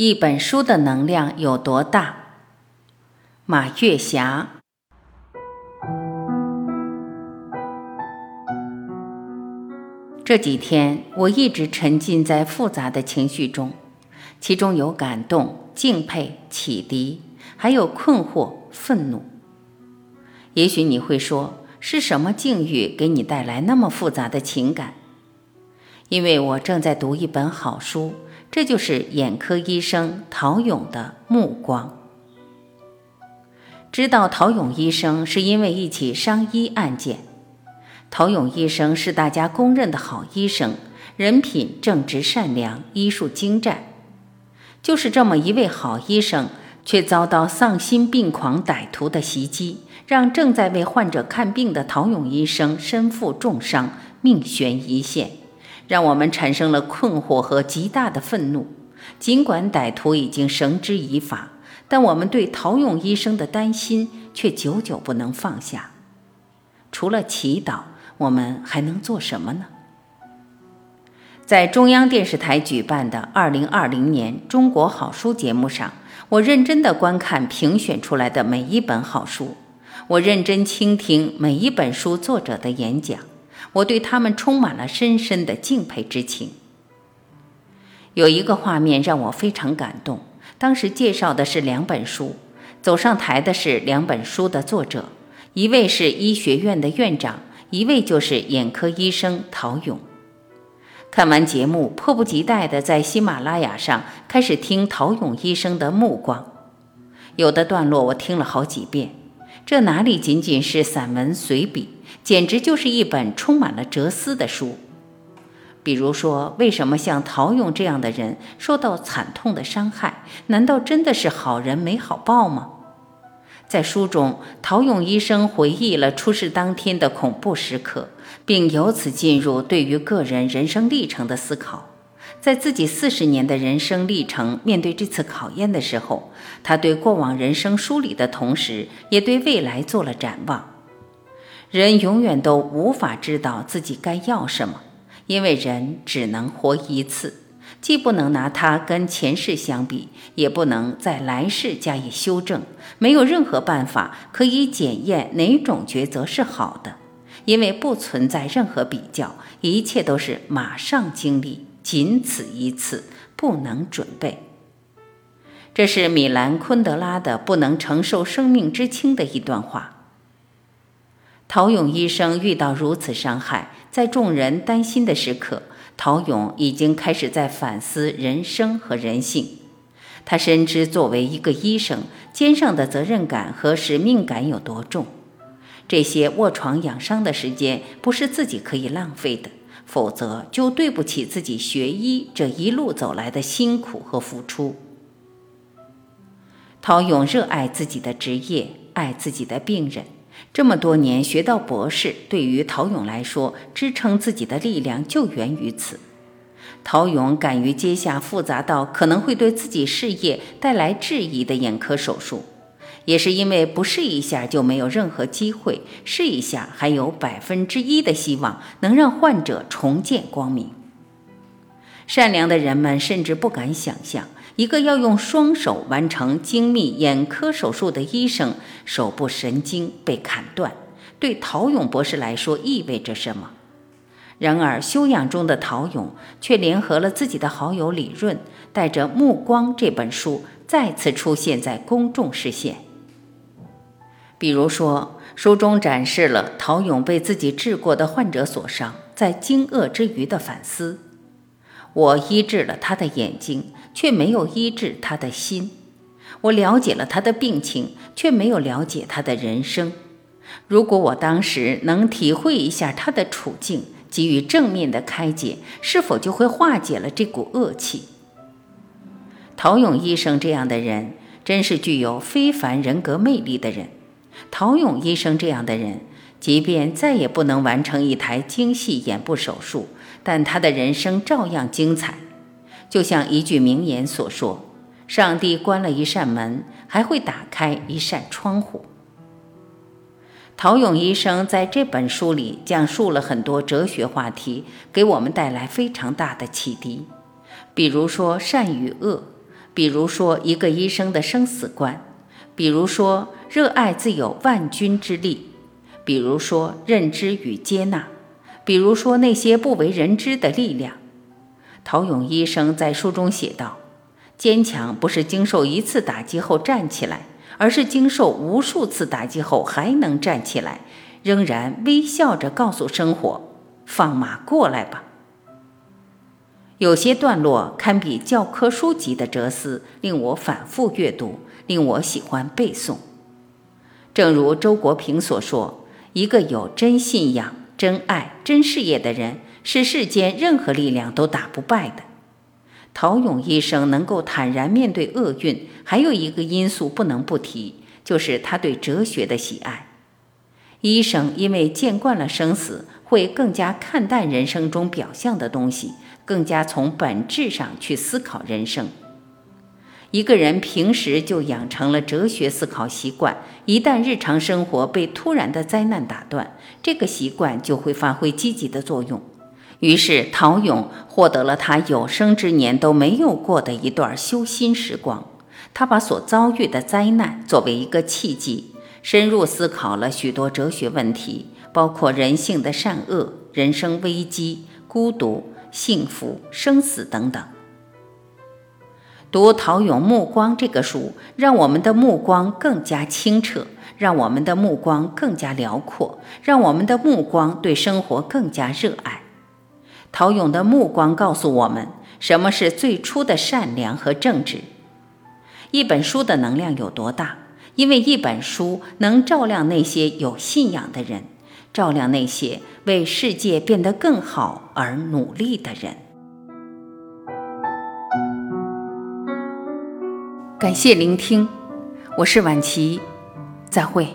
一本书的能量有多大？马月霞。这几天我一直沉浸在复杂的情绪中，其中有感动、敬佩、启迪，还有困惑、愤怒。也许你会说，是什么境遇给你带来那么复杂的情感？因为我正在读一本好书。这就是眼科医生陶勇的目光。知道陶勇医生是因为一起伤医案件。陶勇医生是大家公认的好医生，人品正直善良，医术精湛。就是这么一位好医生，却遭到丧心病狂歹徒的袭击，让正在为患者看病的陶勇医生身负重伤，命悬一线。让我们产生了困惑和极大的愤怒。尽管歹徒已经绳之以法，但我们对陶勇医生的担心却久久不能放下。除了祈祷，我们还能做什么呢？在中央电视台举办的二零二零年中国好书节目上，我认真地观看评选出来的每一本好书，我认真倾听每一本书作者的演讲。我对他们充满了深深的敬佩之情。有一个画面让我非常感动。当时介绍的是两本书，走上台的是两本书的作者，一位是医学院的院长，一位就是眼科医生陶勇。看完节目，迫不及待地在喜马拉雅上开始听陶勇医生的目光。有的段落我听了好几遍，这哪里仅仅是散文随笔？简直就是一本充满了哲思的书。比如说，为什么像陶勇这样的人受到惨痛的伤害？难道真的是好人没好报吗？在书中，陶勇医生回忆了出事当天的恐怖时刻，并由此进入对于个人人生历程的思考。在自己四十年的人生历程面对这次考验的时候，他对过往人生梳理的同时，也对未来做了展望。人永远都无法知道自己该要什么，因为人只能活一次，既不能拿它跟前世相比，也不能在来世加以修正，没有任何办法可以检验哪种抉择是好的，因为不存在任何比较，一切都是马上经历，仅此一次，不能准备。这是米兰昆德拉的《不能承受生命之轻》的一段话。陶勇医生遇到如此伤害，在众人担心的时刻，陶勇已经开始在反思人生和人性。他深知作为一个医生，肩上的责任感和使命感有多重。这些卧床养伤的时间不是自己可以浪费的，否则就对不起自己学医这一路走来的辛苦和付出。陶勇热爱自己的职业，爱自己的病人。这么多年学到博士，对于陶勇来说，支撑自己的力量就源于此。陶勇敢于接下复杂到可能会对自己事业带来质疑的眼科手术，也是因为不试一下就没有任何机会，试一下还有百分之一的希望能让患者重见光明。善良的人们甚至不敢想象。一个要用双手完成精密眼科手术的医生，手部神经被砍断，对陶勇博士来说意味着什么？然而，修养中的陶勇却联合了自己的好友李润，带着《目光》这本书再次出现在公众视线。比如说，书中展示了陶勇被自己治过的患者所伤，在惊愕之余的反思。我医治了他的眼睛，却没有医治他的心；我了解了他的病情，却没有了解他的人生。如果我当时能体会一下他的处境，给予正面的开解，是否就会化解了这股恶气？陶勇医生这样的人，真是具有非凡人格魅力的人。陶勇医生这样的人。即便再也不能完成一台精细眼部手术，但他的人生照样精彩。就像一句名言所说：“上帝关了一扇门，还会打开一扇窗户。”陶勇医生在这本书里讲述了很多哲学话题，给我们带来非常大的启迪。比如说善与恶，比如说一个医生的生死观，比如说热爱自有万钧之力，比如说认知与接纳，比如说那些不为人知的力量。陶勇医生在书中写道：“坚强不是经受一次打击后站起来，而是经受无数次打击后还能站起来，仍然微笑着告诉生活：‘放马过来吧。’”有些段落堪比教科书级的哲思，令我反复阅读，令我喜欢背诵。正如周国平所说：“一个有真信仰、真爱、真事业的人，是世间任何力量都打不败的。”陶勇医生能够坦然面对厄运，还有一个因素不能不提，就是他对哲学的喜爱。医生因为见惯了生死，会更加看淡人生中表象的东西。更加从本质上去思考人生。一个人平时就养成了哲学思考习惯，一旦日常生活被突然的灾难打断，这个习惯就会发挥积极的作用。于是，陶勇获得了他有生之年都没有过的一段修心时光。他把所遭遇的灾难作为一个契机，深入思考了许多哲学问题，包括人性的善恶、人生危机、孤独。幸福、生死等等。读陶勇《目光》这个书，让我们的目光更加清澈，让我们的目光更加辽阔，让我们的目光对生活更加热爱。陶勇的目光告诉我们，什么是最初的善良和正直。一本书的能量有多大？因为一本书能照亮那些有信仰的人。照亮那些为世界变得更好而努力的人。感谢聆听，我是晚琪，再会。